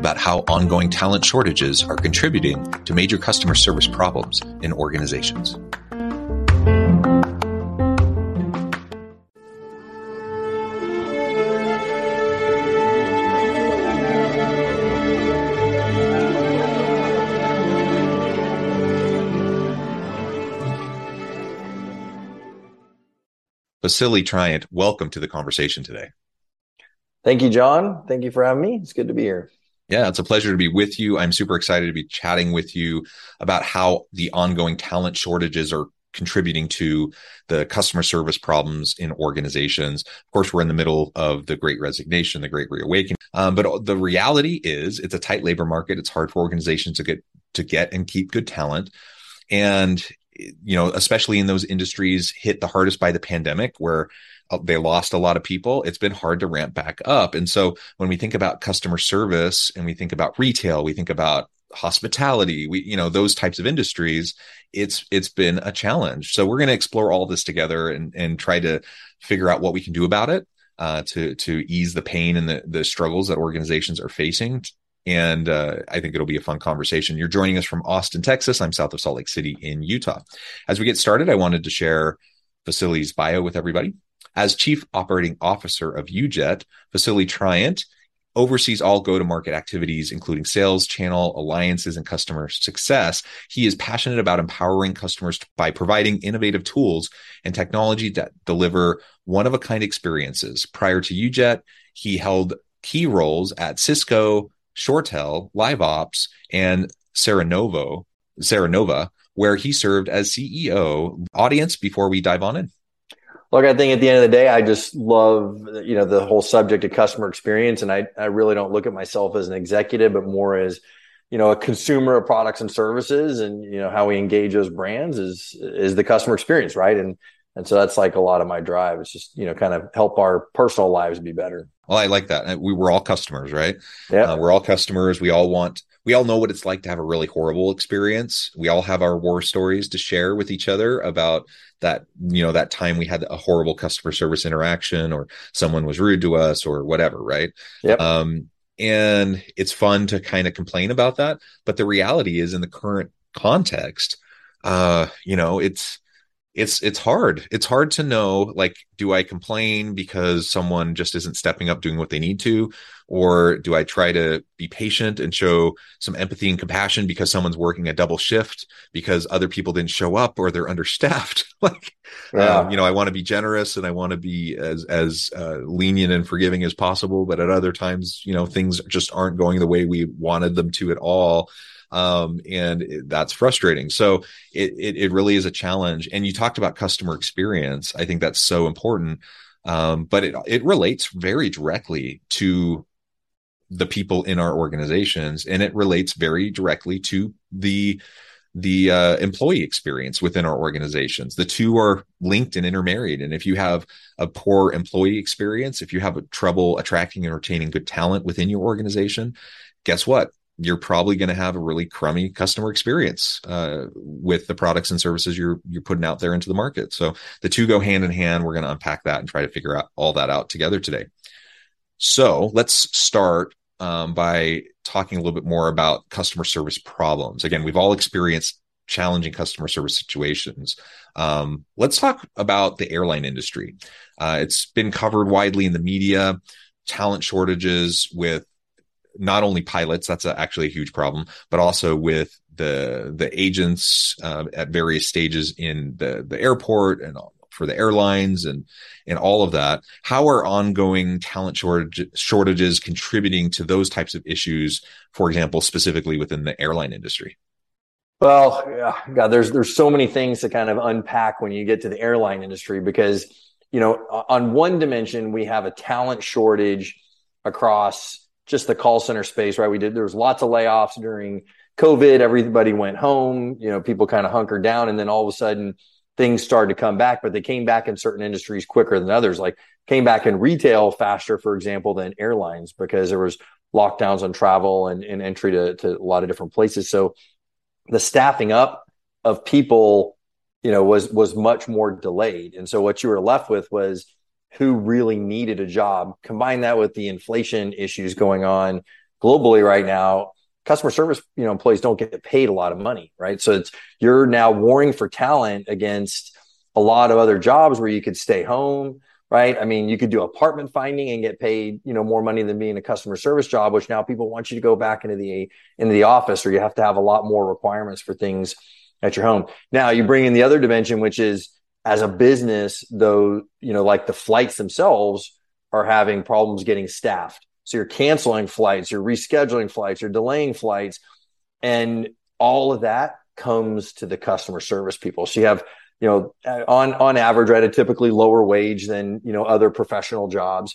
about how ongoing talent shortages are contributing to major customer service problems in organizations. Vasili Triant, welcome to the conversation today. Thank you, John. Thank you for having me. It's good to be here. Yeah, it's a pleasure to be with you. I'm super excited to be chatting with you about how the ongoing talent shortages are contributing to the customer service problems in organizations. Of course, we're in the middle of the great resignation, the great reawakening. Um, but the reality is it's a tight labor market. It's hard for organizations to get to get and keep good talent. And you know, especially in those industries hit the hardest by the pandemic where they lost a lot of people, it's been hard to ramp back up. And so when we think about customer service and we think about retail, we think about hospitality, we, you know, those types of industries, it's, it's been a challenge. So we're going to explore all this together and, and try to figure out what we can do about it. Uh, to to ease the pain and the the struggles that organizations are facing and uh, I think it'll be a fun conversation. You're joining us from Austin, Texas. I'm south of Salt Lake City in Utah. As we get started, I wanted to share Vasili's bio with everybody. As Chief Operating Officer of UJET, Vasili Triant oversees all go to market activities, including sales, channel, alliances, and customer success. He is passionate about empowering customers by providing innovative tools and technology that deliver one of a kind experiences. Prior to UJET, he held key roles at Cisco, ShoreTel, LiveOps, and Serenova, Serenova, where he served as CEO. Audience, before we dive on in. Look, I think at the end of the day, I just love, you know, the whole subject of customer experience. And I, I really don't look at myself as an executive, but more as, you know, a consumer of products and services and, you know, how we engage those brands is, is the customer experience. Right. And, and so that's like a lot of my drive. It's just, you know, kind of help our personal lives be better. Well, I like that. We were all customers, right? Yeah. Uh, we're all customers. We all want, we all know what it's like to have a really horrible experience. We all have our war stories to share with each other about that, you know, that time we had a horrible customer service interaction or someone was rude to us or whatever, right? Yep. Um, and it's fun to kind of complain about that. But the reality is in the current context, uh, you know, it's, it's it's hard. It's hard to know like do i complain because someone just isn't stepping up doing what they need to? Or do i try to be patient and show some empathy and compassion because someone's working a double shift because other people didn't show up or they're understaffed? Like yeah. um, you know i want to be generous and i want to be as as uh, lenient and forgiving as possible but at other times you know things just aren't going the way we wanted them to at all um, and it, that's frustrating. So it, it, it really is a challenge. And you talked about customer experience. I think that's so important. Um, but it it relates very directly to the people in our organizations, and it relates very directly to the the uh, employee experience within our organizations. The two are linked and intermarried. And if you have a poor employee experience, if you have trouble attracting and retaining good talent within your organization, guess what? You're probably going to have a really crummy customer experience uh, with the products and services you're you're putting out there into the market. So the two go hand in hand. We're going to unpack that and try to figure out all that out together today. So let's start um, by talking a little bit more about customer service problems. Again, we've all experienced challenging customer service situations. Um, let's talk about the airline industry. Uh, it's been covered widely in the media, talent shortages with not only pilots, that's a, actually a huge problem, but also with the the agents uh, at various stages in the the airport and for the airlines and and all of that. How are ongoing talent shortage, shortages contributing to those types of issues? For example, specifically within the airline industry. Well, yeah, God, there's there's so many things to kind of unpack when you get to the airline industry because you know on one dimension we have a talent shortage across just the call center space, right? We did there was lots of layoffs during COVID. Everybody went home. You know, people kind of hunkered down, and then all of a sudden things started to come back. But they came back in certain industries quicker than others. Like came back in retail faster, for example, than airlines because there was lockdowns on travel and, and entry to, to a lot of different places. So the staffing up of people, you know, was was much more delayed. And so what you were left with was who really needed a job. Combine that with the inflation issues going on globally right now. Customer service, you know, employees don't get paid a lot of money, right? So it's you're now warring for talent against a lot of other jobs where you could stay home, right? I mean, you could do apartment finding and get paid, you know, more money than being a customer service job, which now people want you to go back into the into the office, or you have to have a lot more requirements for things at your home. Now you bring in the other dimension, which is as a business, though, you know, like the flights themselves are having problems getting staffed. So you're canceling flights, you're rescheduling flights, you're delaying flights, and all of that comes to the customer service people. So you have you know, on on average, right, a typically lower wage than you know other professional jobs.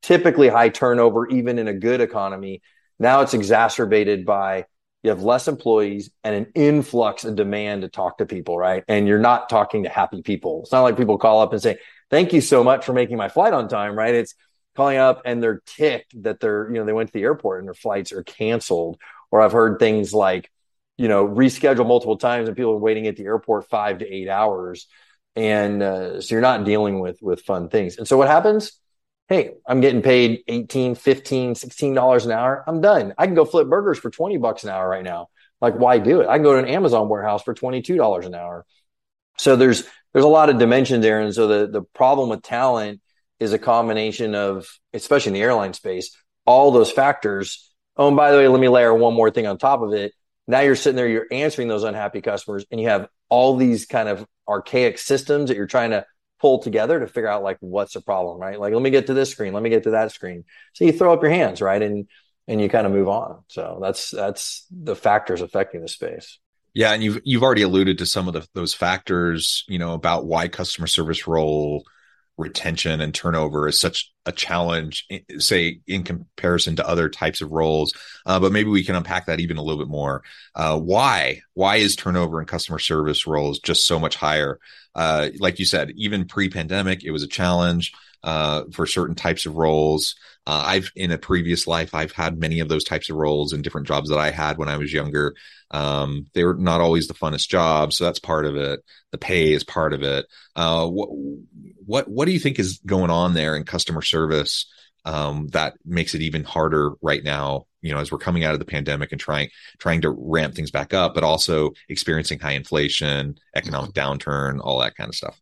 Typically high turnover, even in a good economy. Now it's exacerbated by you have less employees and an influx of demand to talk to people, right? And you're not talking to happy people. It's not like people call up and say, "Thank you so much for making my flight on time," right? It's calling up and they're ticked that they're you know they went to the airport and their flights are canceled. Or I've heard things like you know, reschedule multiple times and people are waiting at the airport five to eight hours. And uh, so you're not dealing with with fun things. And so what happens? Hey, I'm getting paid 18, 15, 16 dollars an hour. I'm done. I can go flip burgers for 20 bucks an hour right now. Like, why do it? I can go to an Amazon warehouse for $22 an hour. So there's there's a lot of dimension there. And so the the problem with talent is a combination of, especially in the airline space, all those factors. Oh, and by the way, let me layer one more thing on top of it now you're sitting there, you're answering those unhappy customers, and you have all these kind of archaic systems that you're trying to pull together to figure out like what's the problem, right? Like, let me get to this screen, let me get to that screen. So you throw up your hands, right? And and you kind of move on. So that's that's the factors affecting the space. Yeah, and you've you've already alluded to some of the, those factors, you know, about why customer service role retention and turnover is such a challenge, say in comparison to other types of roles. Uh, but maybe we can unpack that even a little bit more. Uh, why? Why is turnover in customer service roles just so much higher? Uh, like you said, even pre-pandemic, it was a challenge uh, for certain types of roles. Uh, I've in a previous life, I've had many of those types of roles in different jobs that I had when I was younger. Um, they were not always the funnest jobs, so that's part of it. The pay is part of it. Uh, what what what do you think is going on there in customer service um, that makes it even harder right now? You know, as we're coming out of the pandemic and trying trying to ramp things back up, but also experiencing high inflation, economic downturn, all that kind of stuff.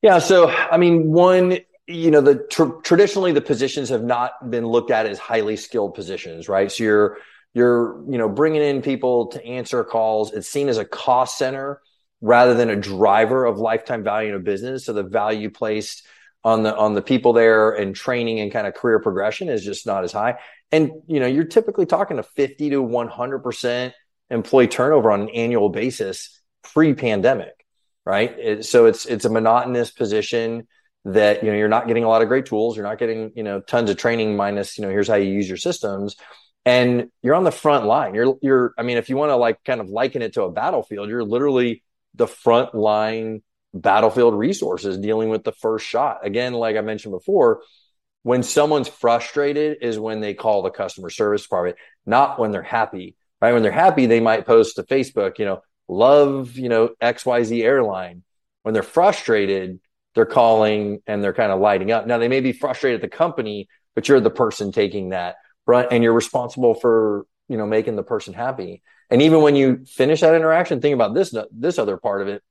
Yeah. So, I mean, one you know the tr- traditionally the positions have not been looked at as highly skilled positions right so you're you're you know bringing in people to answer calls it's seen as a cost center rather than a driver of lifetime value in a business so the value placed on the on the people there and training and kind of career progression is just not as high. And you know you're typically talking to 50 to 100% employee turnover on an annual basis pre-pandemic right? It, so it's it's a monotonous position that you know you're not getting a lot of great tools. You're not getting you know tons of training minus you know here's how you use your systems. And you're on the front line. You're you're I mean, if you want to like kind of liken it to a battlefield, you're literally the front line battlefield resources dealing with the first shot. Again, like I mentioned before, when someone's frustrated is when they call the customer service department, not when they're happy. Right? When they're happy, they might post to Facebook, you know, love, you know, XYZ airline. When they're frustrated, they're calling and they're kind of lighting up. Now they may be frustrated at the company, but you're the person taking that right? And you're responsible for, you know, making the person happy. And even when you finish that interaction, think about this this other part of it.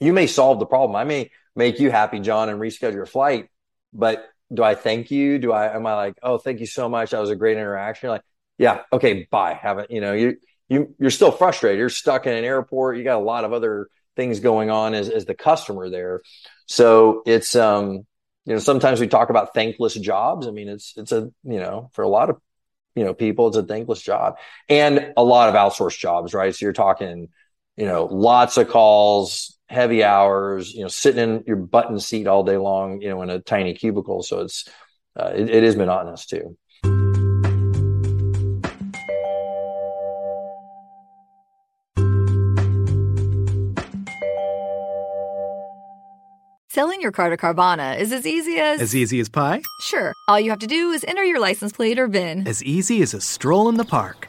You may solve the problem. I may make you happy, John, and reschedule your flight. But do I thank you? Do I am I like, oh, thank you so much. That was a great interaction. You're like, yeah, okay, bye. Have it. You know, you you you're still frustrated. You're stuck in an airport. You got a lot of other things going on as as the customer there. So it's um you know sometimes we talk about thankless jobs. I mean it's it's a you know for a lot of you know people it's a thankless job and a lot of outsourced jobs right. So you're talking you know lots of calls, heavy hours, you know sitting in your button seat all day long, you know in a tiny cubicle. So it's uh, it, it is monotonous too. Selling your car to Carvana is as easy as. As easy as pie? Sure. All you have to do is enter your license plate or VIN. As easy as a stroll in the park.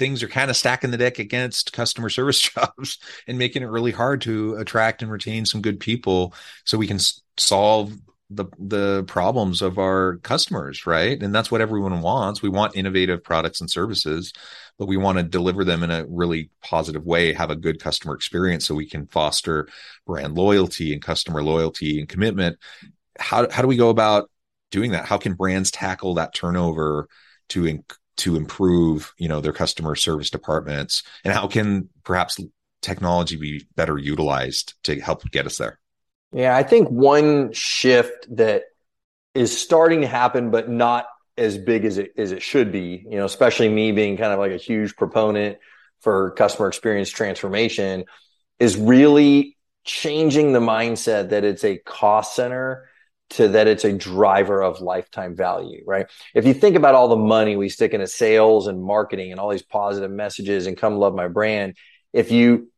things are kind of stacking the deck against customer service jobs and making it really hard to attract and retain some good people so we can solve the the problems of our customers right? And that's what everyone wants. We want innovative products and services but we want to deliver them in a really positive way have a good customer experience so we can foster brand loyalty and customer loyalty and commitment. How how do we go about doing that? How can brands tackle that turnover to to improve you know their customer service departments and how can perhaps technology be better utilized to help get us there yeah, I think one shift that is starting to happen, but not as big as it as it should be. You know, especially me being kind of like a huge proponent for customer experience transformation, is really changing the mindset that it's a cost center to that it's a driver of lifetime value, right? If you think about all the money we stick into sales and marketing and all these positive messages and come love my brand, if you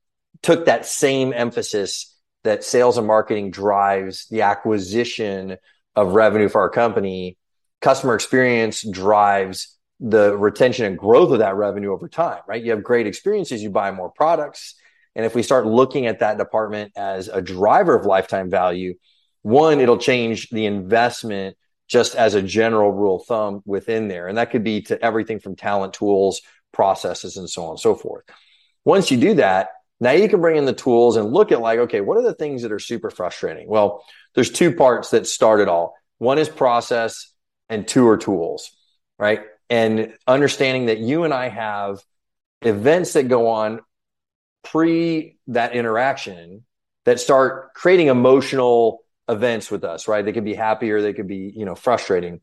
took that same emphasis that sales and marketing drives the acquisition of revenue for our company. Customer experience drives the retention and growth of that revenue over time, right? You have great experiences, you buy more products. And if we start looking at that department as a driver of lifetime value, one, it'll change the investment just as a general rule of thumb within there. And that could be to everything from talent tools, processes, and so on and so forth. Once you do that, now you can bring in the tools and look at like, okay, what are the things that are super frustrating? Well, there's two parts that start it all. One is process and two are tools, right? And understanding that you and I have events that go on pre that interaction that start creating emotional events with us, right? They could be happy or they could be, you know, frustrating.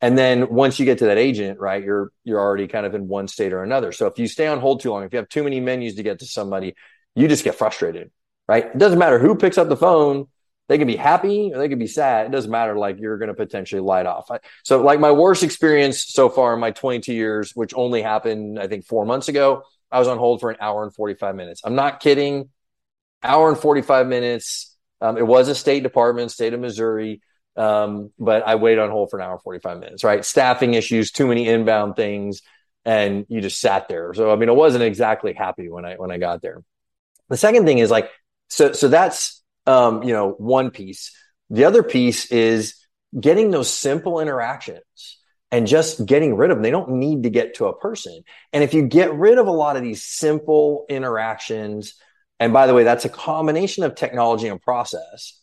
And then once you get to that agent, right, you're you're already kind of in one state or another. So if you stay on hold too long, if you have too many menus to get to somebody, you just get frustrated, right? It doesn't matter who picks up the phone. They can be happy or they can be sad. It doesn't matter. Like you're going to potentially light off. So like my worst experience so far in my 22 years, which only happened, I think four months ago, I was on hold for an hour and 45 minutes. I'm not kidding. Hour and 45 minutes. Um, it was a state department, state of Missouri. Um, but I waited on hold for an hour and 45 minutes, right? Staffing issues, too many inbound things. And you just sat there. So, I mean, I wasn't exactly happy when I, when I got there. The second thing is like, so, so that's, um, you know, one piece. The other piece is getting those simple interactions and just getting rid of them. They don't need to get to a person. And if you get rid of a lot of these simple interactions, and by the way, that's a combination of technology and process,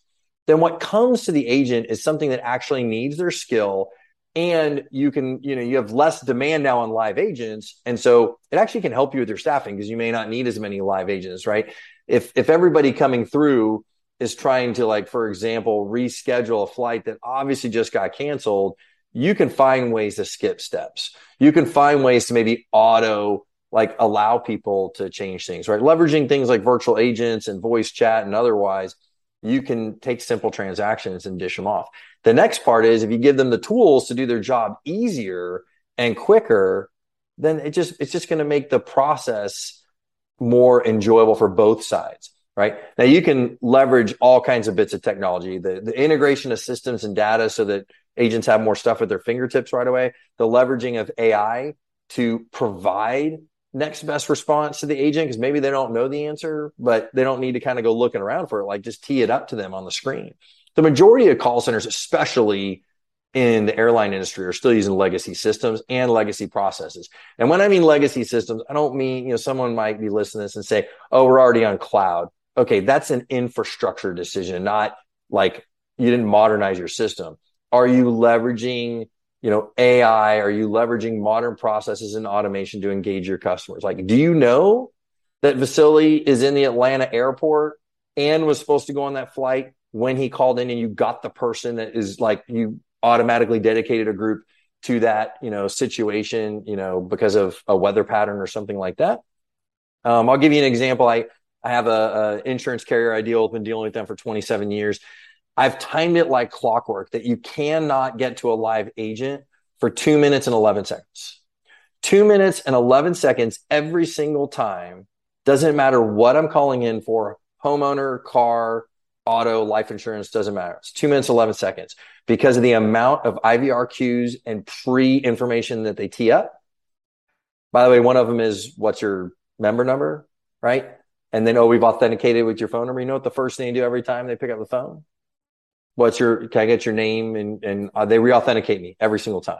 then what comes to the agent is something that actually needs their skill and you can you know you have less demand now on live agents. And so it actually can help you with your staffing because you may not need as many live agents right? If if everybody coming through is trying to like for example reschedule a flight that obviously just got canceled you can find ways to skip steps. You can find ways to maybe auto like allow people to change things right leveraging things like virtual agents and voice chat and otherwise you can take simple transactions and dish them off the next part is if you give them the tools to do their job easier and quicker, then it just it's just going to make the process more enjoyable for both sides. right? Now you can leverage all kinds of bits of technology, the, the integration of systems and data so that agents have more stuff at their fingertips right away, the leveraging of AI to provide next best response to the agent because maybe they don't know the answer, but they don't need to kind of go looking around for it. Like just tee it up to them on the screen. The majority of call centers, especially in the airline industry, are still using legacy systems and legacy processes. And when I mean legacy systems, I don't mean, you know, someone might be listening to this and say, oh, we're already on cloud okay, that's an infrastructure decision, not like you didn't modernize your system. Are you leveraging, you know, AI? Are you leveraging modern processes and automation to engage your customers? Like, do you know that Vasili is in the Atlanta airport and was supposed to go on that flight when he called in and you got the person that is like you automatically dedicated a group to that, you know, situation, you know, because of a weather pattern or something like that? Um, I'll give you an example. I I have a, a insurance carrier I deal with, been dealing with them for 27 years. I've timed it like clockwork that you cannot get to a live agent for two minutes and 11 seconds. Two minutes and 11 seconds every single time. Doesn't matter what I'm calling in for homeowner, car, auto, life insurance, doesn't matter. It's two minutes, 11 seconds because of the amount of IVR queues and pre information that they tee up. By the way, one of them is what's your member number, right? and then oh we've authenticated with your phone number you know what the first thing you do every time they pick up the phone what's your can i get your name? And and uh, they re-authenticate me every single time.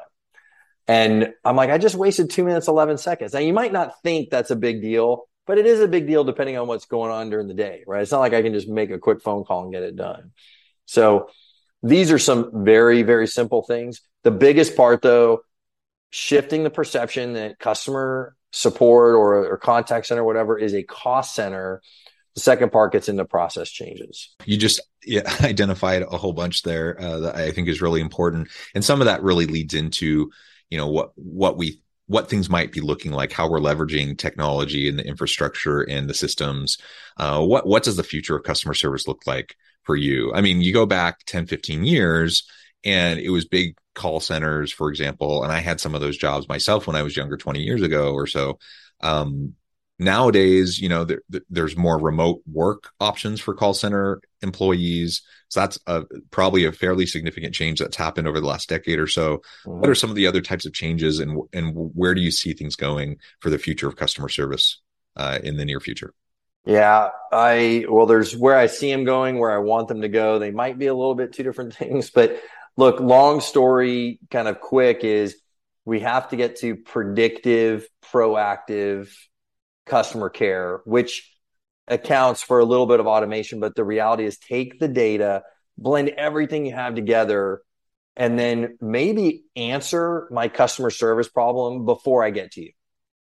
And i'm like i just wasted two minutes 11 seconds. Now you might not think that's a big deal but it is a big deal depending on what's going on during the day right? It's not like i can just make a quick phone call and get it done. So these are some very very simple things. The biggest part though shifting the perception that customer support or, or contact center, whatever, is a cost center. The second part gets into process changes. You just yeah, identified a whole bunch there uh, that I think is really important, and some of that really leads into you know what what we what things might be looking like, how we're leveraging technology and the infrastructure and the systems. Uh, what what does the future of customer service look like for you? I mean, you go back 10, 15 years, and it was big call centers, for example. And I had some of those jobs myself when I was younger, 20 years ago or so. Um, nowadays, you know, there, there's more remote work options for call center employees. So that's a, probably a fairly significant change that's happened over the last decade or so. Mm-hmm. What are some of the other types of changes, and and where do you see things going for the future of customer service uh, in the near future? Yeah, I well, there's where I see them going, where I want them to go. They might be a little bit two different things, but look, long story, kind of quick is we have to get to predictive, proactive customer care, which accounts for a little bit of automation. But the reality is take the data, blend everything you have together, and then maybe answer my customer service problem before I get to you.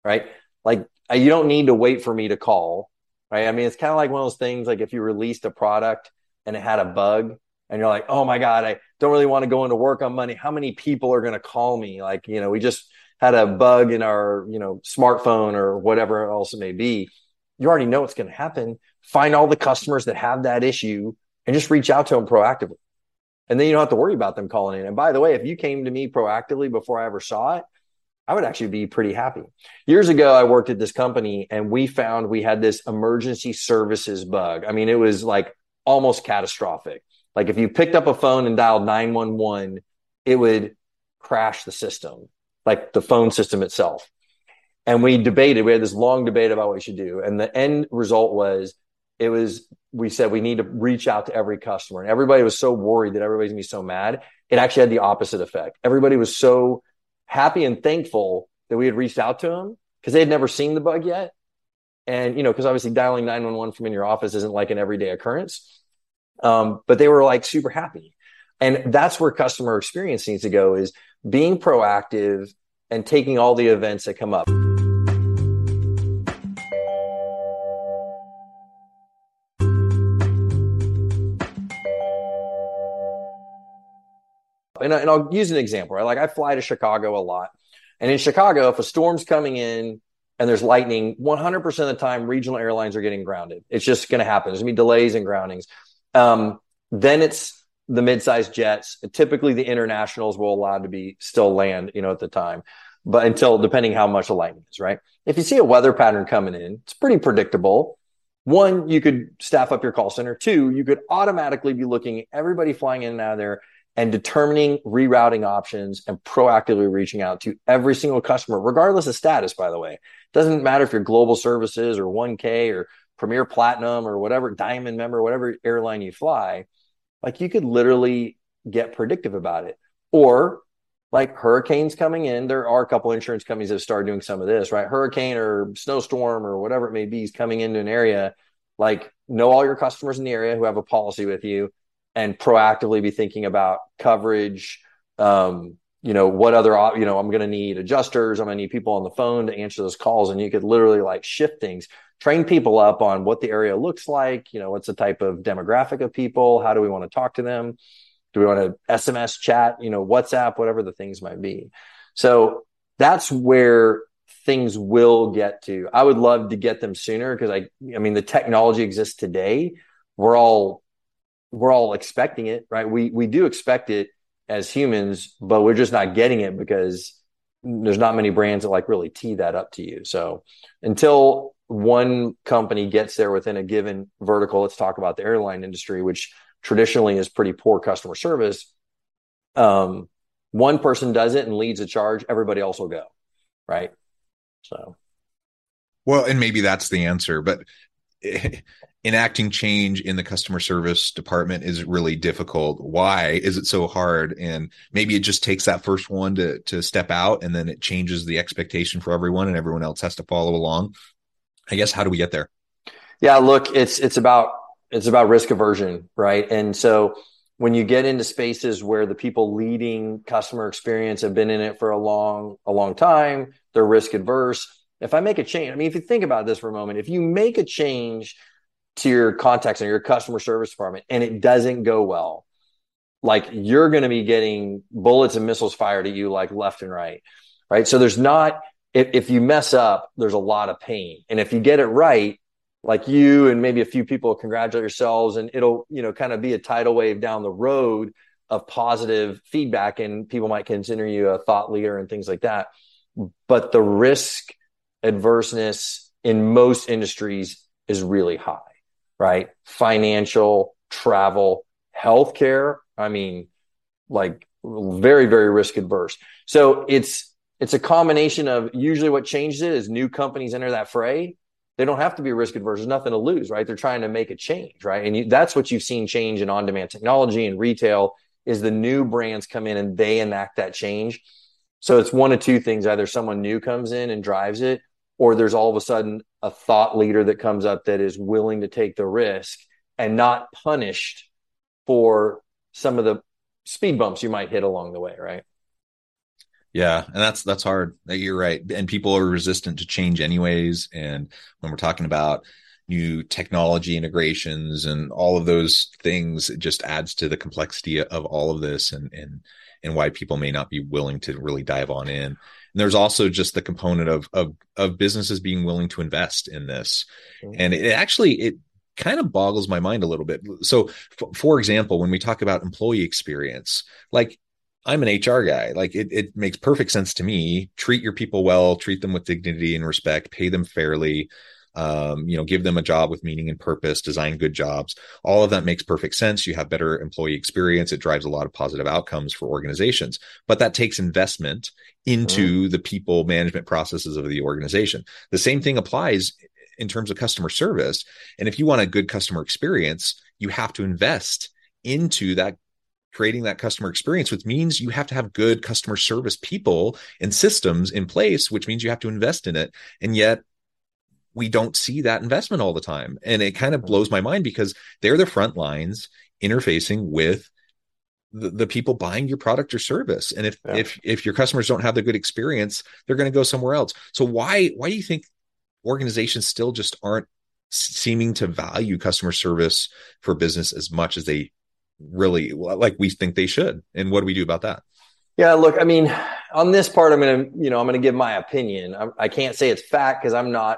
Right. Like uh, you don't need to wait for me to call. Right. I mean, it's kind of like one of those things like if you released a product and it had a bug and you're like, oh my God, I don't really want to go into work on Monday. How many people are going to call me? Like, you know, we just had a bug in our, you know, smartphone or whatever else it may be. You already know what's going to happen. Find all the customers that have that issue and just reach out to them proactively. And then you don't have to worry about them calling in. And by the way, if you came to me proactively before I ever saw it, I would actually be pretty happy. Years ago, I worked at this company and we found we had this emergency services bug. I mean, it was like almost catastrophic. Like if you picked up a phone and dialed 911, it would crash the system, like the phone system itself. And we debated, we had this long debate about what we should do. And the end result was it was, we said we need to reach out to every customer. And everybody was so worried that everybody's gonna be so mad. It actually had the opposite effect. Everybody was so happy and thankful that we had reached out to them because they had never seen the bug yet. And, you know, because obviously dialing 911 from in your office isn't like an everyday occurrence. Um, but they were like super happy. And that's where customer experience needs to go is being proactive and taking all the events that come up. And, and I'll use an example, right? Like I fly to Chicago a lot. And in Chicago, if a storm's coming in and there's lightning, 100% of the time, regional airlines are getting grounded. It's just going to happen. There's going to be delays and groundings. Um, then it's the mid-sized jets. Typically, the internationals will allow to be still land, you know, at the time, but until depending how much the lightning is, right? If you see a weather pattern coming in, it's pretty predictable. one, you could staff up your call center. Two, you could automatically be looking at everybody flying in and out of there and determining rerouting options and proactively reaching out to every single customer, regardless of status, by the way. Doesn't matter if you're global services or 1K or Premier Platinum or whatever, Diamond member, whatever airline you fly. Like you could literally get predictive about it. Or like hurricanes coming in, there are a couple insurance companies that started doing some of this, right? Hurricane or snowstorm or whatever it may be is coming into an area. Like know all your customers in the area who have a policy with you and proactively be thinking about coverage. Um, you know, what other, you know, I'm going to need adjusters. I'm going to need people on the phone to answer those calls. And you could literally like shift things, train people up on what the area looks like. You know, what's the type of demographic of people? How do we want to talk to them? Do we want to SMS chat, you know, WhatsApp, whatever the things might be. So that's where things will get to. I would love to get them sooner because I, I mean, the technology exists today. We're all we're all expecting it, right? We we do expect it as humans, but we're just not getting it because there's not many brands that like really tee that up to you. So until one company gets there within a given vertical, let's talk about the airline industry, which traditionally is pretty poor customer service. Um, one person does it and leads a charge, everybody else will go, right? So, well, and maybe that's the answer, but enacting change in the customer service department is really difficult. Why is it so hard? And maybe it just takes that first one to to step out and then it changes the expectation for everyone and everyone else has to follow along. I guess how do we get there? Yeah, look, it's it's about it's about risk aversion, right? And so when you get into spaces where the people leading customer experience have been in it for a long a long time, they're risk adverse. If I make a change, I mean, if you think about this for a moment, if you make a change to your contact center, your customer service department, and it doesn't go well, like you're going to be getting bullets and missiles fired at you like left and right, right? So there's not if, if you mess up, there's a lot of pain, and if you get it right, like you and maybe a few people congratulate yourselves, and it'll you know kind of be a tidal wave down the road of positive feedback, and people might consider you a thought leader and things like that. But the risk adverseness in most industries is really high right? Financial, travel, healthcare. I mean, like very, very risk adverse. So it's it's a combination of usually what changes it is new companies enter that fray. They don't have to be risk adverse. There's nothing to lose, right? They're trying to make a change, right? And you, that's what you've seen change in on-demand technology and retail is the new brands come in and they enact that change. So it's one of two things: either someone new comes in and drives it, or there's all of a sudden a thought leader that comes up that is willing to take the risk and not punished for some of the speed bumps you might hit along the way, right? Yeah, and that's that's hard. You're right. And people are resistant to change anyways. And when we're talking about new technology integrations and all of those things, it just adds to the complexity of all of this and and and why people may not be willing to really dive on in. And there's also just the component of of of businesses being willing to invest in this. Mm-hmm. And it actually it kind of boggles my mind a little bit. So f- for example, when we talk about employee experience, like I'm an HR guy. Like it, it makes perfect sense to me. Treat your people well, treat them with dignity and respect, pay them fairly, um, you know, give them a job with meaning and purpose, design good jobs. All of that makes perfect sense. You have better employee experience. It drives a lot of positive outcomes for organizations, but that takes investment into mm-hmm. the people management processes of the organization. The same thing applies in terms of customer service. And if you want a good customer experience, you have to invest into that creating that customer experience, which means you have to have good customer service people and systems in place, which means you have to invest in it. And yet we don't see that investment all the time. And it kind of blows my mind because they're the front lines interfacing with the, the people buying your product or service. And if yeah. if if your customers don't have the good experience, they're going to go somewhere else. So why why do you think organizations still just aren't seeming to value customer service for business as much as they really like we think they should? And what do we do about that? Yeah, look, I mean, on this part, I'm to, you know, I'm to give my opinion. I, I can't say it's fact because I'm not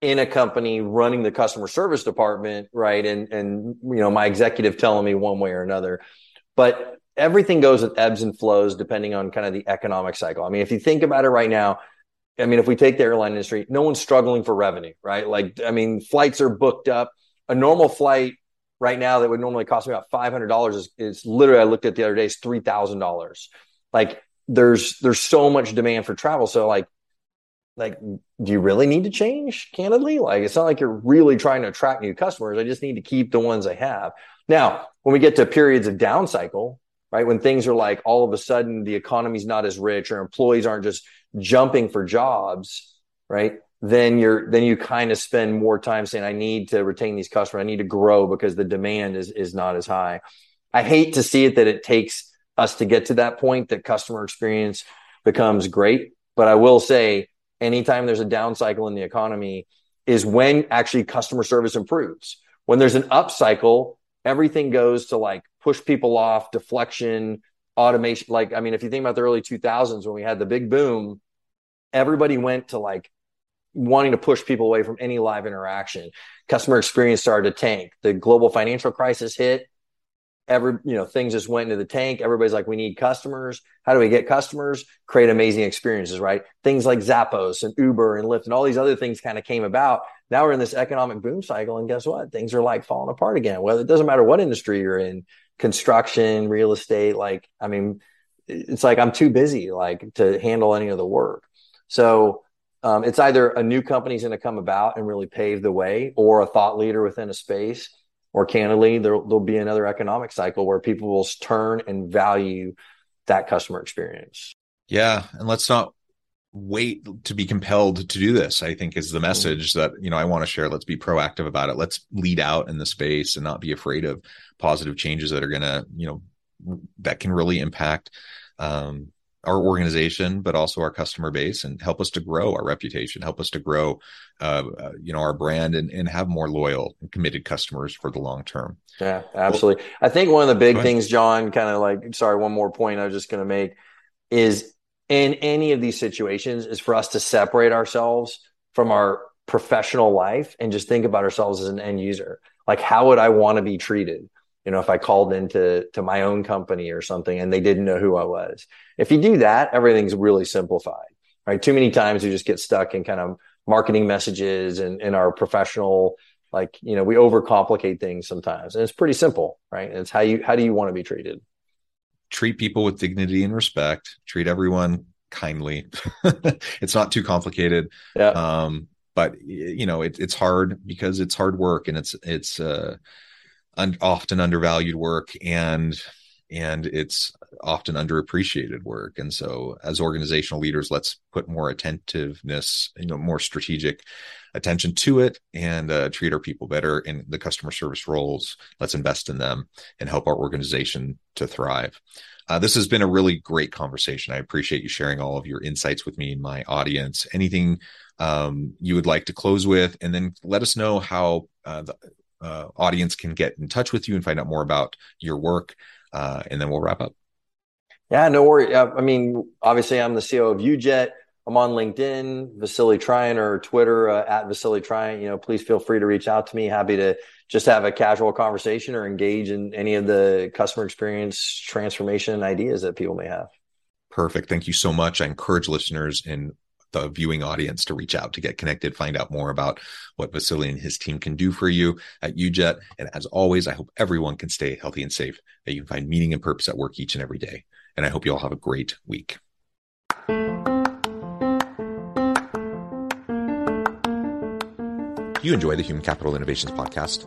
in a company running the customer service department, right? And and you know, my executive telling me one way or another. But everything goes with ebbs and flows depending on kind of the economic cycle. I mean, if you think about it right now, I mean, if we take the airline industry, no one's struggling for revenue, right? Like, I mean, flights are booked up. A normal flight right now that would normally cost me about five hundred dollars is, is literally I looked at the other day is three thousand dollars. Like, there's there's so much demand for travel. So like, like, do you really need to change? Candidly, like, it's not like you're really trying to attract new customers. I just need to keep the ones I have. Now, when we get to periods of down cycle, right? When things are like all of a sudden the economy's not as rich or employees aren't just jumping for jobs, right? Then you're then you kind of spend more time saying, I need to retain these customers, I need to grow because the demand is is not as high. I hate to see it that it takes us to get to that point that customer experience becomes great. But I will say, anytime there's a down cycle in the economy, is when actually customer service improves. When there's an up cycle, everything goes to like push people off, deflection, automation. Like, I mean, if you think about the early 2000s when we had the big boom, everybody went to like wanting to push people away from any live interaction. Customer experience started to tank. The global financial crisis hit. Every, you know, things just went into the tank. Everybody's like, we need customers. How do we get customers? Create amazing experiences, right? Things like Zappos and Uber and Lyft and all these other things kind of came about. Now we're in this economic boom cycle. And guess what? Things are like falling apart again. Well, it doesn't matter what industry you're in construction, real estate. Like, I mean, it's like I'm too busy like to handle any of the work. So um, it's either a new company's going to come about and really pave the way, or a thought leader within a space, or candidly, there, there'll be another economic cycle where people will turn and value that customer experience. Yeah, and let's not wait to be compelled to do this i think is the mm-hmm. message that you know i want to share let's be proactive about it let's lead out in the space and not be afraid of positive changes that are going to you know that can really impact um, our organization but also our customer base and help us to grow our reputation help us to grow uh, uh, you know our brand and, and have more loyal and committed customers for the long term yeah absolutely well, i think one of the big things john kind of like sorry one more point i was just going to make is in any of these situations is for us to separate ourselves from our professional life and just think about ourselves as an end user. Like, how would I want to be treated? You know, if I called into to my own company or something and they didn't know who I was. If you do that, everything's really simplified. Right. Too many times we just get stuck in kind of marketing messages and in our professional, like, you know, we overcomplicate things sometimes. And it's pretty simple, right? And it's how you how do you want to be treated? treat people with dignity and respect, treat everyone kindly. it's not too complicated. Yeah. Um, but you know, it, it's hard because it's hard work and it's, it's, uh, un- often undervalued work and, and it's often underappreciated work. And so as organizational leaders, let's put more attentiveness, you know, more strategic attention to it and uh, treat our people better in the customer service roles. Let's invest in them and help our organization to thrive. Uh, this has been a really great conversation. I appreciate you sharing all of your insights with me and my audience. Anything um, you would like to close with, and then let us know how uh, the uh, audience can get in touch with you and find out more about your work, uh, and then we'll wrap up. Yeah, no worry. I mean, obviously, I'm the CEO of UJet. I'm on LinkedIn, Vasili Triant, or Twitter uh, at Vasili Triant. You know, please feel free to reach out to me. Happy to just have a casual conversation or engage in any of the customer experience transformation ideas that people may have. Perfect. Thank you so much. I encourage listeners and the viewing audience to reach out to get connected, find out more about what Vasili and his team can do for you at UJet. And as always, I hope everyone can stay healthy and safe, that you can find meaning and purpose at work each and every day. And I hope you all have a great week. you enjoy the Human Capital Innovations podcast?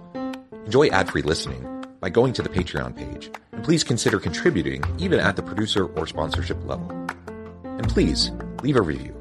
Enjoy ad free listening by going to the Patreon page, and please consider contributing even at the producer or sponsorship level. And please leave a review.